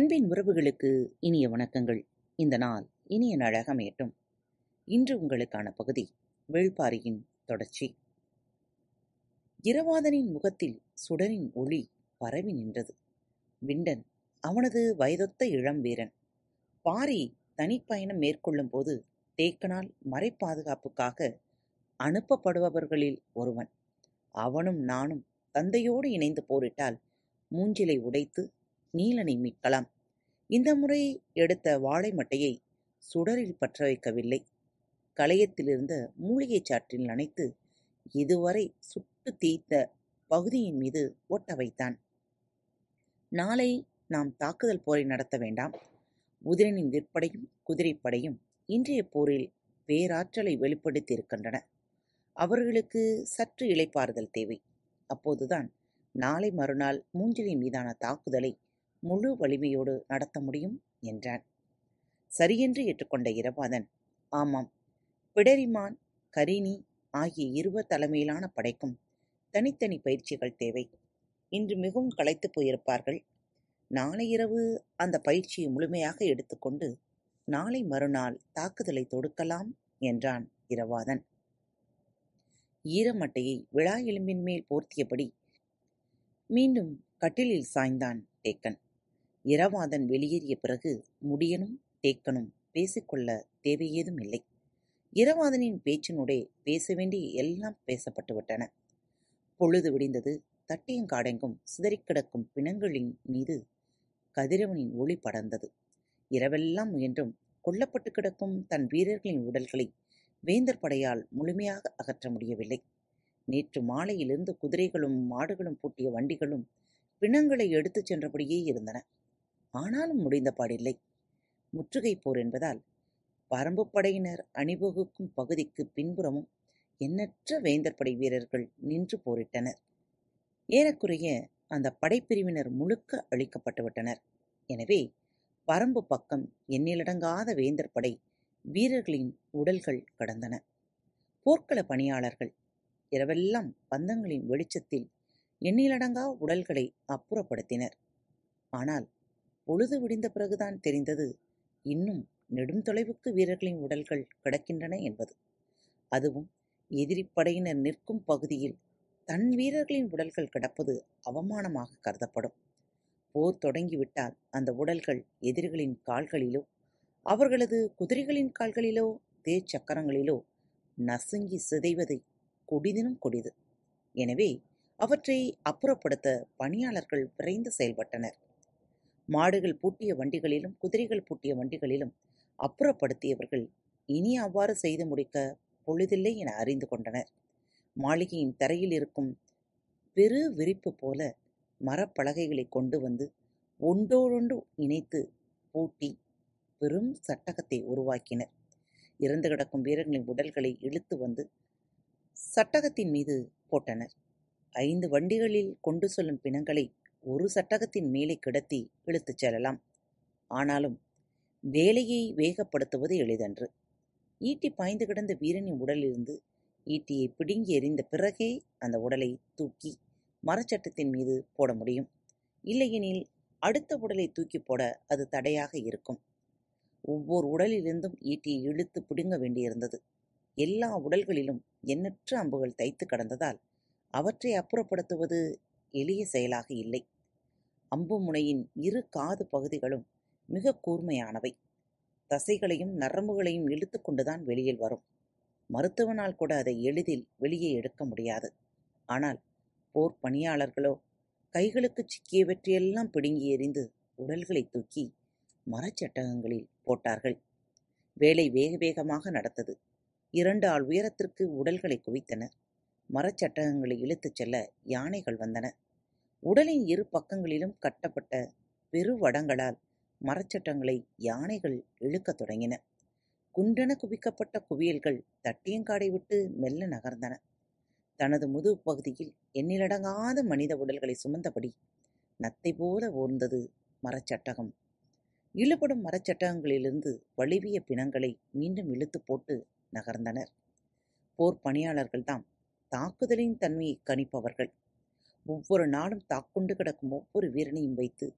அன்பின் உறவுகளுக்கு இனிய வணக்கங்கள். இந்த நாள் இனிய நாளாக இன்று உங்களுக்கான பகுதி வேள்பாரியின் தொடர்ச்சி. இரவாதனின் முகத்தில் சுடரின் ஒளி பரவி நின்றது. விண்டன் அவனது வயதொத்த இளம் வீரன் பாரி தனிப்பயணம் மேற்கொள்ளும் போது தேக்கனால் மறைப்பாதுகாப்புக்காக அனுப்பப்படுபவர்களில் ஒருவன். அவனும் நானும் தந்தையோடு இணைந்து போரிட்டால் மூஞ்சிலை உடைத்து நீலனை மீட்கலாம். இந்த முறை எடுத்த வாழை மட்டையை சுடரில் பற்ற வைக்கவில்லை. களையத்திலிருந்த மூலிகைச் சாற்றில் நனைத்து இதுவரை சுட்டு தீய்த்த பகுதியின் மீது ஒட்ட வைத்தான். நாளை நாம் தாக்குதல் போரை நடத்த வேண்டாம். உதிரனின் விற்படையும் குதிரைப்படையும் இன்றைய போரில் பேராற்றலை வெளிப்படுத்தியிருக்கின்றன. அவர்களுக்கு சற்று இளைப்பாறுதல் தேவை. அப்போதுதான் நாளை மறுநாள் மூஞ்சலின் மீதான தாக்குதலை முழு வலிமையோடு நடத்த முடியும்? என்றான். சரியென்று ஏற்றுக்கொண்ட இரவாதன் ஆமாம். பிடரிமான் கரினி ஆகிய இருவர் தலைமையிலான படைக்கும் தனித்தனி பயிற்சிகள் தேவை. இன்று மிகவும் களைத்துப் போயிருப்பார்கள். நாளை இரவு அந்த பயிற்சியை முழுமையாக எடுத்துக்கொண்டு நாளை மறுநாள் தாக்குதலை தொடுக்கலாம் என்றான் இரவாதன் ஈரமட்டையை விழா எலும்பின் மேல் போர்த்தியபடி மீண்டும் கட்டிலில் சாய்ந்தான் டேக்கன் இரவாதன் வெளியேறிய பிறகு முடியனும் தேக்கனும் பேசிக்கொள்ள தேவையேதும் இல்லை. இரவாதனின் பேச்சினூடே பேச வேண்டிய எல்லாம் பேசப்பட்டுவிட்டன பொழுது விடிந்தது. தட்டியங்காடெங்கும் சிதறிக் கிடக்கும் பிணங்களின் மீது கதிரவனின் ஒளி படர்ந்தது. இரவெல்லாம் முயன்றும் கொல்லப்பட்டு கிடக்கும் தன் வீரர்களின் உடல்களை வேந்தர் படையால் முழுமையாக அகற்ற முடியவில்லை. நேற்று மாலையிலிருந்து குதிரைகளும் மாடுகளும் பூட்டிய வண்டிகளும் பிணங்களை எடுத்துச் சென்றபடியே இருந்தன. ஆனாலும் முடிந்த பாடில்லை. முற்றுகை போர் என்பதால் பரம்பு படையினர் அணிவகுக்கும் பகுதிக்கு பின்புறமும் எண்ணற்ற வேந்தர் படை வீரர்கள் நின்று போரிட்டனர். ஏறக்குறைய அந்த படைப்பிரிவினர் முழுக்க அழிக்கப்பட்டுவிட்டனர் எனவே பரம்பு பக்கம் எண்ணிலடங்காத வேந்தர் படை வீரர்களின் உடல்கள் கடந்தன. போர்க்கள பணியாளர்கள் இரவெல்லாம் பந்தங்களின் வெளிச்சத்தில் எண்ணிலடங்கா உடல்களை அப்புறப்படுத்தினர். ஆனால் பொழுது விடிந்த பிறகுதான் தெரிந்தது இன்னும் நெடும் தொலைவுக்கு வீரர்களின் உடல்கள் கிடக்கின்றன என்பது. அதுவும் எதிரிப்படையினர் நிற்கும் பகுதியில் தன் வீரர்களின் உடல்கள் கிடப்பது அவமானமாக கருதப்படும். போர் தொடங்கிவிட்டால் அந்த உடல்கள் எதிரிகளின் கால்களிலோ அவர்களது குதிரைகளின் கால்களிலோ தேர் சக்கரங்களிலோ நசுங்கி சிதைவது கொடிதினும் கொடிது. எனவே அவற்றை அப்புறப்படுத்த பணியாளர்கள் விரைந்து செயல்பட்டனர். மாடுகள் பூட்டிய வண்டிகளிலும் குதிரைகள் பூட்டிய வண்டிகளிலும் அப்புறப்படுத்தியவர்கள் இனி அவ்வாறு செய்து முடிக்க பொழுதில்லை என அறிந்து கொண்டனர். மாளிகையின் தரையில் இருக்கும் பெரு விரிப்பு போல மரப்பலகைகளை கொண்டு வந்து ஒன்றோடொன்று இணைத்து பூட்டி பெரும் சட்டகத்தை உருவாக்கினர். இறந்து கிடக்கும் வீரர்களின் உடல்களை இழுத்து வந்து சட்டகத்தின் மீது போட்டனர். ஐந்து வண்டிகளில் கொண்டு செல்லும் பிணங்களை ஒரு சட்டகத்தின் மேலே கிடத்தி இழுத்துச் செல்லலாம். ஆனாலும் வேலையை வேகப்படுத்துவது எளிதன்று. ஈட்டி பாய்ந்து கிடந்த வீரனின் உடலிலிருந்து ஈட்டியை பிடுங்கி எறிந்த பிறகே அந்த உடலை தூக்கி மரச்சட்டத்தின் மீது போட முடியும். இல்லையெனில் அடுத்த உடலை தூக்கி போட அது தடையாக இருக்கும். ஒவ்வொரு உடலிலிருந்தும் ஈட்டியை இழுத்து பிடுங்க வேண்டியிருந்தது. எல்லா உடல்களிலும் எண்ணற்ற அம்புகள் தைத்து கடந்ததால் அவற்றை அப்புறப்படுத்துவது எளிய செயலாக இல்லை. அம்பு முனையின் இரு காது பகுதிகளும் மிக கூர்மையானவை. தசைகளையும் நரம்புகளையும் இழுத்து கொண்டுதான் வெளியில் வரும். மருத்துவனால் கூட அதை எளிதில் வெளியே எடுக்க முடியாது. ஆனால் போர் பணியாளர்களோ கைகளுக்கு சிக்கியவற்றையெல்லாம் பிடுங்கி எறிந்து உடல்களை தூக்கி மரச்சட்டகங்களில் போட்டார்கள். வேலை வேக வேகமாக நடந்தது. இரண்டு ஆள் உயரத்திற்கு உடல்களை குவித்தனர். மரச்சட்டகங்களை இழுத்துச் செல்ல யானைகள் வந்தன. உடலின் இரு பக்கங்களிலும் கட்டப்பட்ட பெருவடங்களால் மரச்சட்டங்களை யானைகள் இழுக்கத் தொடங்கின. குண்டென குவிக்கப்பட்ட குவியல்கள் தட்டியங்காடை விட்டு மெல்ல நகர்ந்தன. தனது முதுகு பகுதியில் எண்ணிலடங்காத மனித உடல்களை சுமந்தபடி நத்தை போல ஓர்ந்தது மரச்சட்டகம். இழுபடும் மரச்சட்டகங்களிலிருந்து வலிவிய பிணங்களை மீண்டும் இழுத்து போட்டு நகர்ந்தனர். போர் பணியாளர்கள்தாம் தாக்குதலின் தன்மையை கணிப்பவர்கள். ஒவ்வொரு நாளும் தாக்குண்டு கிடக்கும் ஒவ்வொரு வீரனையும் வைத்து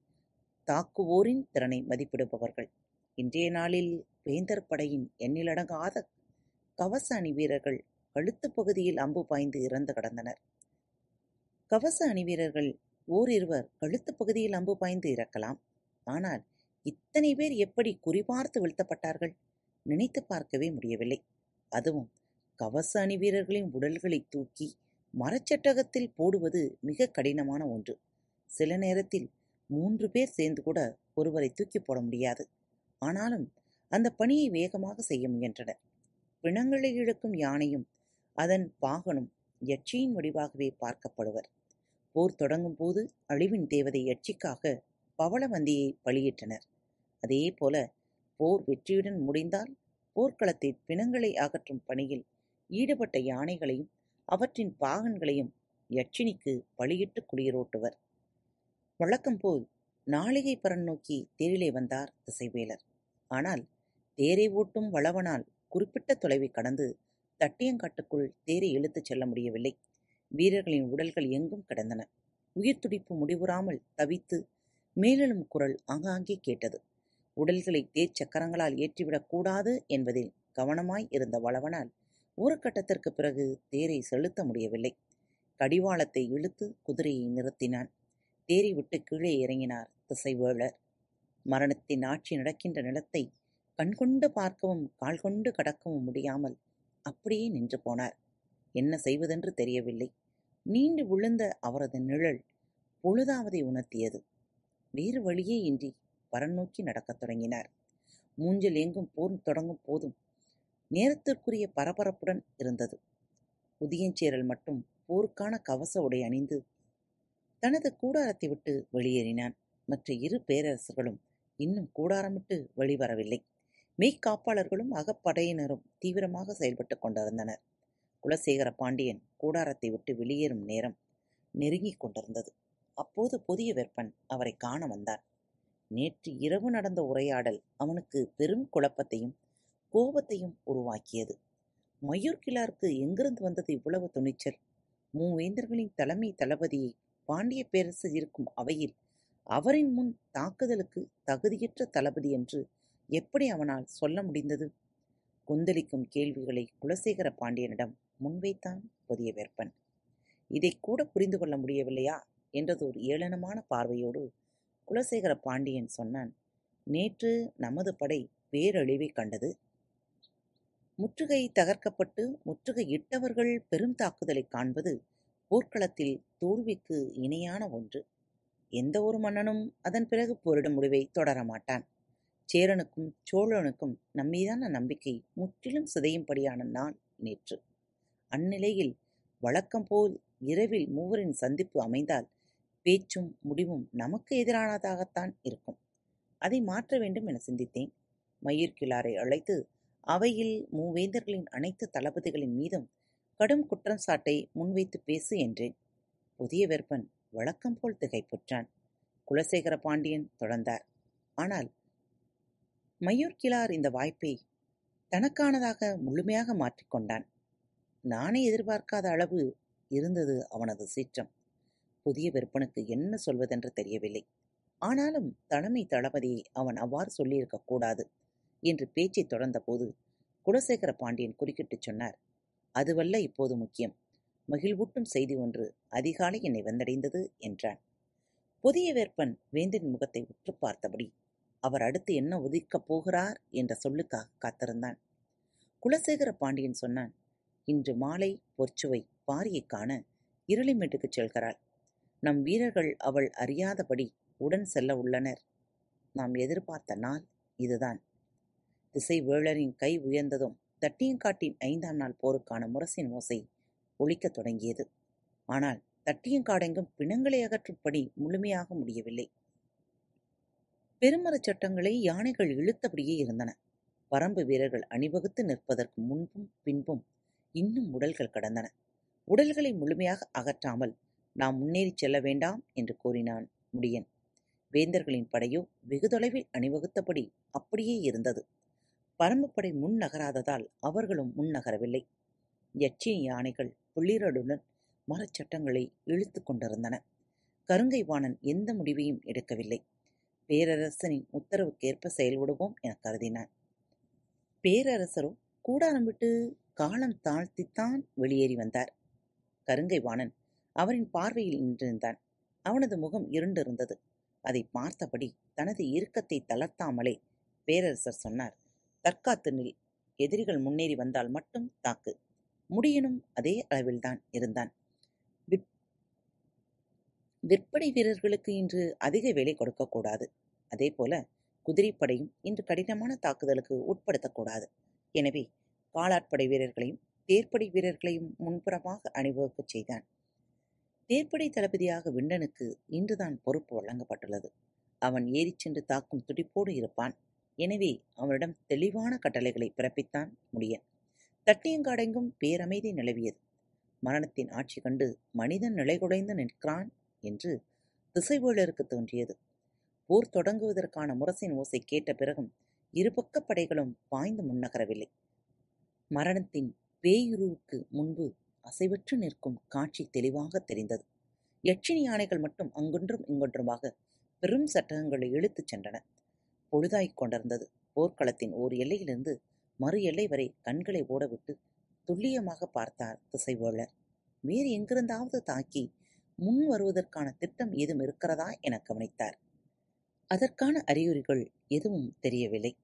தாக்குவோரின் திறனை மதிப்பிடுபவர்கள். இன்றைய நாளில் வேந்தர் படையின் எண்ணிலடங்காத கவச அணி வீரர்கள் கழுத்துப் பகுதியில் அம்பு பாய்ந்து இறந்து கிடந்தனர். கவச அணி வீரர்கள் ஓரிருவர் கழுத்துப் பகுதியில் அம்பு பாய்ந்து இறக்கலாம். ஆனால் இத்தனை பேர் எப்படி குறிபார்த்து வீழ்த்தப்பட்டார்கள்? நினைத்து பார்க்கவே முடியவில்லை. அதுவும் கவச அணி வீரர்களின் உடல்களை தூக்கி மரச்சட்டகத்தில் போடுவது மிக கடினமான ஒன்று. சில நேரத்தில் மூன்று பேர் சேர்ந்து கூட ஒருவரை தூக்கி போட முடியாது. ஆனாலும் அந்த பணியை வேகமாக செய்ய முயன்றனர். பிணங்களை இழுக்கும் யானையும் அதன் பாகனும் யட்சியின் வடிவாகவே பார்க்கப்படுவர். போர் தொடங்கும் போது அழிவின் தேவதை யட்சிக்காக பவளவந்தியை பலியிட்டனர். அதே போல போர் வெற்றியுடன் முடிந்தால் போர்க்களத்தில் பிணங்களை அகற்றும் பணியில் ஈடுபட்ட யானைகளையும் அவற்றின் பாகன்களையும் யட்சினிக்கு பலியிட்டு குளிரோட்டுவர் வழக்கம்போல் நாளிகை பரன் நோக்கி தேரிலே வந்தார் திசைவேலர். ஆனால் தேரை ஓட்டும் வளவனால் குறிப்பிட்ட தொலைவை கடந்து தட்டியங்காட்டுக்குள் தேரை இழுத்துச் செல்ல முடியவில்லை. வீரர்களின் உடல்கள் எங்கும் கிடந்தன. உயிர் துடிப்பு முடிவுறாமல் தவித்து மேலெழும் குரல் ஆங்காங்கே கேட்டது. உடல்களை தேர் சக்கரங்களால் ஏற்றிவிடக் கூடாது என்பதில் கவனமாய் இருந்த வளவனால் ஒரு கட்டத்திற்கு பிறகு தேரை செலுத்த முடியவில்லை. கடிவாளத்தை இழுத்து குதிரையை நிறுத்தினான். தேரை விட்டு கீழே இறங்கினார் திசைவேளர். மரணத்தின் ஆட்சி நடக்கின்ற நிலத்தை கண்கொண்டு பார்க்கவும் கால் கொண்டு கடக்கவும் முடியாமல் அப்படியே நின்று போனார். என்ன செய்வதென்று தெரியவில்லை. நீண்டு விழுந்த அவரது நிழல் பொழுதாவதை உணர்த்தியது. வேறு வழியே இன்றி பரநோக்கி நடக்கத் தொடங்கினார். மூஞ்சில் எங்கும் போர் தொடங்கும் போதும் நேரத்திற்குரிய பரபரப்புடன் இருந்தது. உதியஞ்சேரல் மட்டும் போருக்கான கவச உடை அணிந்து தனது கூடாரத்தை விட்டு வெளியேறினான். மற்ற இரு பேரரசர்களும் இன்னும் கூடாரமிட்டு வெளிவரவில்லை. மெய்க்காப்பாளர்களும் அகப்படையினரும் தீவிரமாக செயல்பட்டு கொண்டிருந்தனர். குலசேகர பாண்டியன் கூடாரத்தை விட்டு வெளியேறும் நேரம் நெருங்கிக் கொண்டிருந்தது. அப்போது புதிய வெப்பன் அவரை காண வந்தான். நேற்று இரவு நடந்த உரையாடல் அவனுக்கு பெரும் குழப்பத்தையும் கோபத்தையும் உருவாக்கியது. மயூர்கிழாருக்கு எங்கிருந்து வந்தது இவ்வளவு துணிச்சல்? மூவேந்தர்களின் தலைமை தளபதியை பாண்டிய பேரரசு இருக்கும் அவையில் அவரின் முன் தாக்குதலுக்கு தகுதியற்ற தளபதி என்று எப்படி அவனால் சொல்ல முடிந்தது? கொந்தளிக்கும் கேள்விகளை குலசேகர பாண்டியனிடம் முன்வைத்தான் புதிய வெப்பன் இதை கூட புரிந்து கொள்ள முடியவில்லையா? என்றது ஒரு ஏளனமான பார்வையோடு குலசேகர பாண்டியன் சொன்னான் நேற்று நமது படை பேரழிவை கண்டது. முற்றுகை தகர்க்கப்பட்டு முற்றுகையிட்டவர்கள் பெரும் தாக்குதலை காண்பது போர்க்களத்தில் தோல்விக்கு இணையான ஒன்று. எந்த ஒரு மன்னனும் அதன் பிறகு போரிடும் முடிவை தொடரமாட்டான் சேரனுக்கும் சோழனுக்கும் நம்மீதான நம்பிக்கை முற்றிலும் சிதையும்படியான நாள் நேற்று. அந்நிலையில் வழக்கம் போல் இரவில் மூவரின் சந்திப்பு அமைந்தால் பேச்சும் முடிவும் நமக்கு எதிரானதாகத்தான் இருக்கும். அதை மாற்ற வேண்டும் என சிந்தித்தேன். மயிர்கிழாரை அழைத்து அவையில் மூவேந்தர்களின் அனைத்து தளபதிகளின் மீதும் கடும் குற்றம் சாட்டை முன்வைத்து பேசு என்றேன். புதிய வெப்பன் வழக்கம் போல் திகைப்புற்றான். குலசேகர பாண்டியன் தொடர்ந்தார். ஆனால் மயூர்கிழார் இந்த வாய்ப்பை தனக்கானதாக முழுமையாக மாற்றிக்கொண்டான் நானே எதிர்பார்க்காத அளவு இருந்தது அவனது சீற்றம். புதிய விற்பனுக்கு என்ன சொல்வதென்று தெரியவில்லை. ஆனாலும் தலைமை தளபதியை அவன் அவ்வாறு சொல்லியிருக்கக்கூடாது என்று பேச்சை தொடர்ந்தபோது குலசேகர பாண்டியன் குறுக்கிட்டுச் சொன்னார் அதுவல்ல இப்போது முக்கியம். மகிழ்வூட்டும் செய்தி ஒன்று அதிகாலை என்னை வந்தடைந்தது என்றான். புதிய வேற்பன் வேந்தின் முகத்தை உற்று பார்த்தபடி அவர் அடுத்து என்ன உதிக்கப் போகிறார்? என்ற சொல்லுக்காக காத்திருந்தான். குலசேகர பாண்டியன் சொன்னான் இன்று மாலை பொற்சுவை பாரியைக் காண இருளிமேட்டுக்குச் செல்கிறாள். நம் வீரர்கள் அவள் அறியாதபடி உடன் செல்ல உள்ளனர். நாம் எதிர்பார்த்த நாள் இதுதான். திசை வேளரின் கை உயர்ந்ததும் தட்டியங்காட்டின் ஐந்தாம் நாள் போருக்கான முரசின் ஓசை ஒழிக்கத் தொடங்கியது. ஆனால் தட்டியங்காடெங்கும் பிணங்களை அகற்றும் பணி முழுமையாக முடியவில்லை. பெருமரச் சட்டங்களை யானைகள் இழுத்தபடியே இருந்தன. வரம்பு வீரர்கள் அணிவகுத்து நிற்பதற்கு முன்பும் பின்பும் இன்னும் உடல்கள் கடந்தன. உடல்களை முழுமையாக அகற்றாமல் நாம் முன்னேறிச் செல்ல வேண்டாம் என்று கூறினான் முடியன். வேந்தர்களின் படையோ வெகு தொலைவில் அணிவகுத்தபடி அப்படியே இருந்தது. பரம்புப்படை முன் நகராததால் அவர்களும் முன் நகரவில்லை. யட்சிய யானைகள் புள்ளிரடுடன் மரச்சட்டங்களை இழுத்து கொண்டிருந்தன. கருங்கை வாணன் எந்த முடிவையும் எடுக்கவில்லை. பேரரசனின் உத்தரவுக்கேற்ப செயல்படுவோம் என கருதினான். பேரரசரோ கூடாரம் விட்டு காலம் தாழ்த்தித்தான் வெளியேறி வந்தார். கருங்கை வாணன் அவரின் பார்வையில் நின்றிருந்தான். அவனது முகம் இருண்டிருந்தது. அதை பார்த்தபடி தனது இறுக்கத்தை தளர்த்தாமலே பேரரசர் சொன்னார். தற்காத்து நில் எதிரிகள் முன்னேறி வந்தால் மட்டும் தாக்கு. முடியனும் அதே அளவில்தான் இருந்தான். விற்பனை வீரர்களுக்கு இன்று அதிக வேலை கொடுக்கக்கூடாது அதே போல குதிரைப்படையும் இன்று கடினமான தாக்குதலுக்கு உட்படுத்தக்கூடாது எனவே காலாட்படை வீரர்களையும் தேர்ப்படை வீரர்களையும் முன்புறமாக அணிவகுக்கச் செய்தான். தேர்ப்படை தளபதியாக விண்டனுக்கு இன்றுதான் பொறுப்பு வழங்கப்பட்டுள்ளது. அவன் ஏறிச் சென்று தாக்கும் துடிப்போடு இருப்பான். எனவே அவனிடம் தெளிவான கட்டளைகளை பிறப்பித்தான் முடியன் தட்டியங்காடெங்கும் பேரமைதி நிலவியது. மரணத்தின் ஆட்சி கண்டு மனிதன் நிலைகுடைந்து நிற்கிறான் என்று திசைவேளருக்கு தோன்றியது. போர் தொடங்குவதற்கான முரசின் ஓசை கேட்ட பிறகும் இருபக்க படைகளும் பாய்ந்து முன்னகரவில்லை. மரணத்தின் பேயுருவுக்கு முன்பு அசைவற்று நிற்கும் காட்சி தெளிவாக தெரிந்தது. யட்சினி யானைகள் மட்டும் அங்கொன்றும் இங்கொன்றுமாக பெரும் சட்டகங்களை இழுத்துச் சென்றன. பொழுதாய்க் கொண்டிருந்தது. போர்க்களத்தின் ஓர் எல்லையிலிருந்து மறு எல்லை வரை கண்களை ஓடவிட்டு துல்லியமாக பார்த்தார் திசைவேளர். வேறு எங்கிருந்தாவது தாக்கி முன் வருவதற்கான திட்டம் ஏதும் இருக்கிறதா என கவனித்தார். அதற்கான அறிகுறிகள் எதுவும் தெரியவில்லை.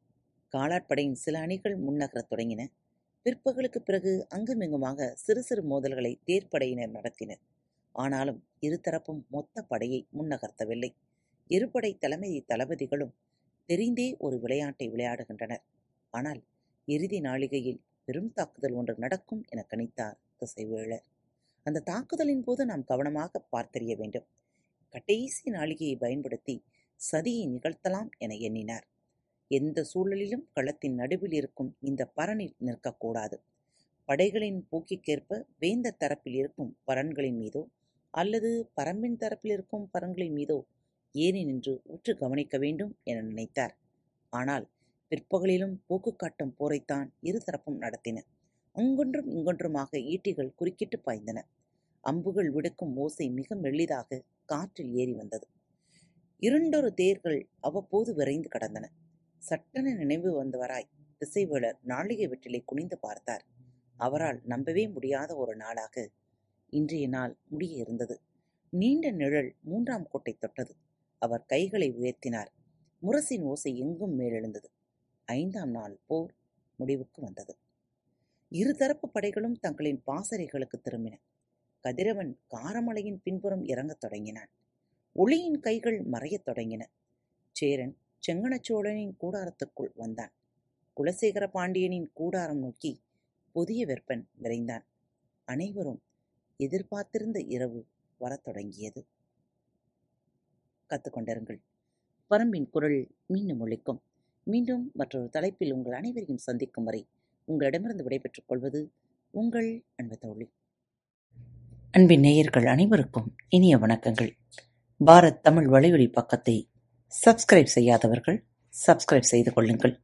காலாட்படையின் சில அணிகள் முன்னகரத் தொடங்கின. பிற்பகலுக்கு பிறகு அங்குமிங்குமாக சிறு சிறு மோதல்களை தேர்ப்படையினர் நடத்தினர். ஆனாலும் இருதரப்பும் மொத்த படையை முன்னகர்த்தவில்லை. இருபடை தலைமை தளபதிகளும் தெரிந்தே ஒரு விளையாட்டை விளையாடுகின்றனர். ஆனால் இறுதி நாளிகையில் பெரும் தாக்குதல் ஒன்று நடக்கும் என கணித்தார் திசைவேளர். அந்த தாக்குதலின் போது நாம் கவனமாக பார்த்தறிய வேண்டும். கடைசி நாளிகையை பயன்படுத்தி சதியை நிகழ்த்தலாம் என எண்ணினார். எந்த சூழலிலும் களத்தின் நடுவில் இருக்கும் இந்த பரனில் நிற்கக்கூடாது. படைகளின் போக்கிற்கேற்ப வேந்த தரப்பில் இருக்கும் பரன்களின் மீதோ அல்லது பரம்பின் தரப்பில் இருக்கும் பரன்களின் மீதோ ஏறி நின்று உற்று கவனிக்க வேண்டும் என நினைத்தார். ஆனால் பிற்பகலிலும் போக்கு காட்டும் போரைத்தான் இருதரப்பும் நடத்தின. அங்கொன்றும் இங்கொன்றுமாக ஈட்டிகள் குறுக்கிட்டு பாய்ந்தன. அம்புகள் விடுக்கும் ஓசை மிக மெல்லிதாக காற்றில் ஏறி வந்தது. இரண்டொரு தேர்கள் அவ்வப்போது விரைந்து கடந்தன. சட்டென நினைவு வந்தவராய் திசைவேளர் நாளிகை வெற்றிலை குனிந்து பார்த்தார். அவரால் நம்பவே முடியாத ஒரு நாளாக இன்றைய நாள் முடிய இருந்தது. நீண்ட நிழல் மூன்றாம் கோட்டை தொட்டது. அவர் கைகளை உயர்த்தினார். முரசின் ஓசை எங்கும் மேலெழுந்தது. ஐந்தாம் நாள் போர் முடிவுக்கு வந்தது. இருதரப்பு படைகளும் தங்களின் பாசறைகளுக்கு திரும்பின. கதிரவன் காரமலையின் பின்புறம் இறங்கத் தொடங்கினான். ஒளியின் கைகள் மறையத் தொடங்கின. சேரன் செங்கனச்சோழனின் கூடாரத்துக்குள் வந்தான். குலசேகர பாண்டியனின் கூடாரம் நோக்கி புதிய வெப்பன் விரைந்தான். அனைவரும் எதிர்பார்த்திருந்த இரவு வரத் தொடங்கியது. கத்துக்கொண்டிருங்கள். பரம்பின் குரல் மீண்டும் ஒழிக்கும் மீண்டும் மற்றொரு தலைப்பில் உங்கள் அனைவரையும் சந்திக்கும் வரை உங்களிடமிருந்து விடைபெற்றுக் கொள்வது உங்கள் அன்பு தோழி. அன்பின் நேயர்கள் அனைவருக்கும் இனிய வணக்கங்கள். பாரத் தமிழ் வலையொலி பக்கத்தை சப்ஸ்கிரைப் செய்யாதவர்கள் சப்ஸ்கிரைப் செய்து கொள்ளுங்கள்.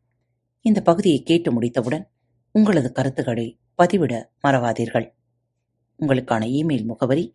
இந்த பகுதியை கேட்டு முடித்தவுடன் உங்களது கருத்துக்களை பதிவிட மறவாதீர்கள். உங்களுக்கான இமெயில் முகவரி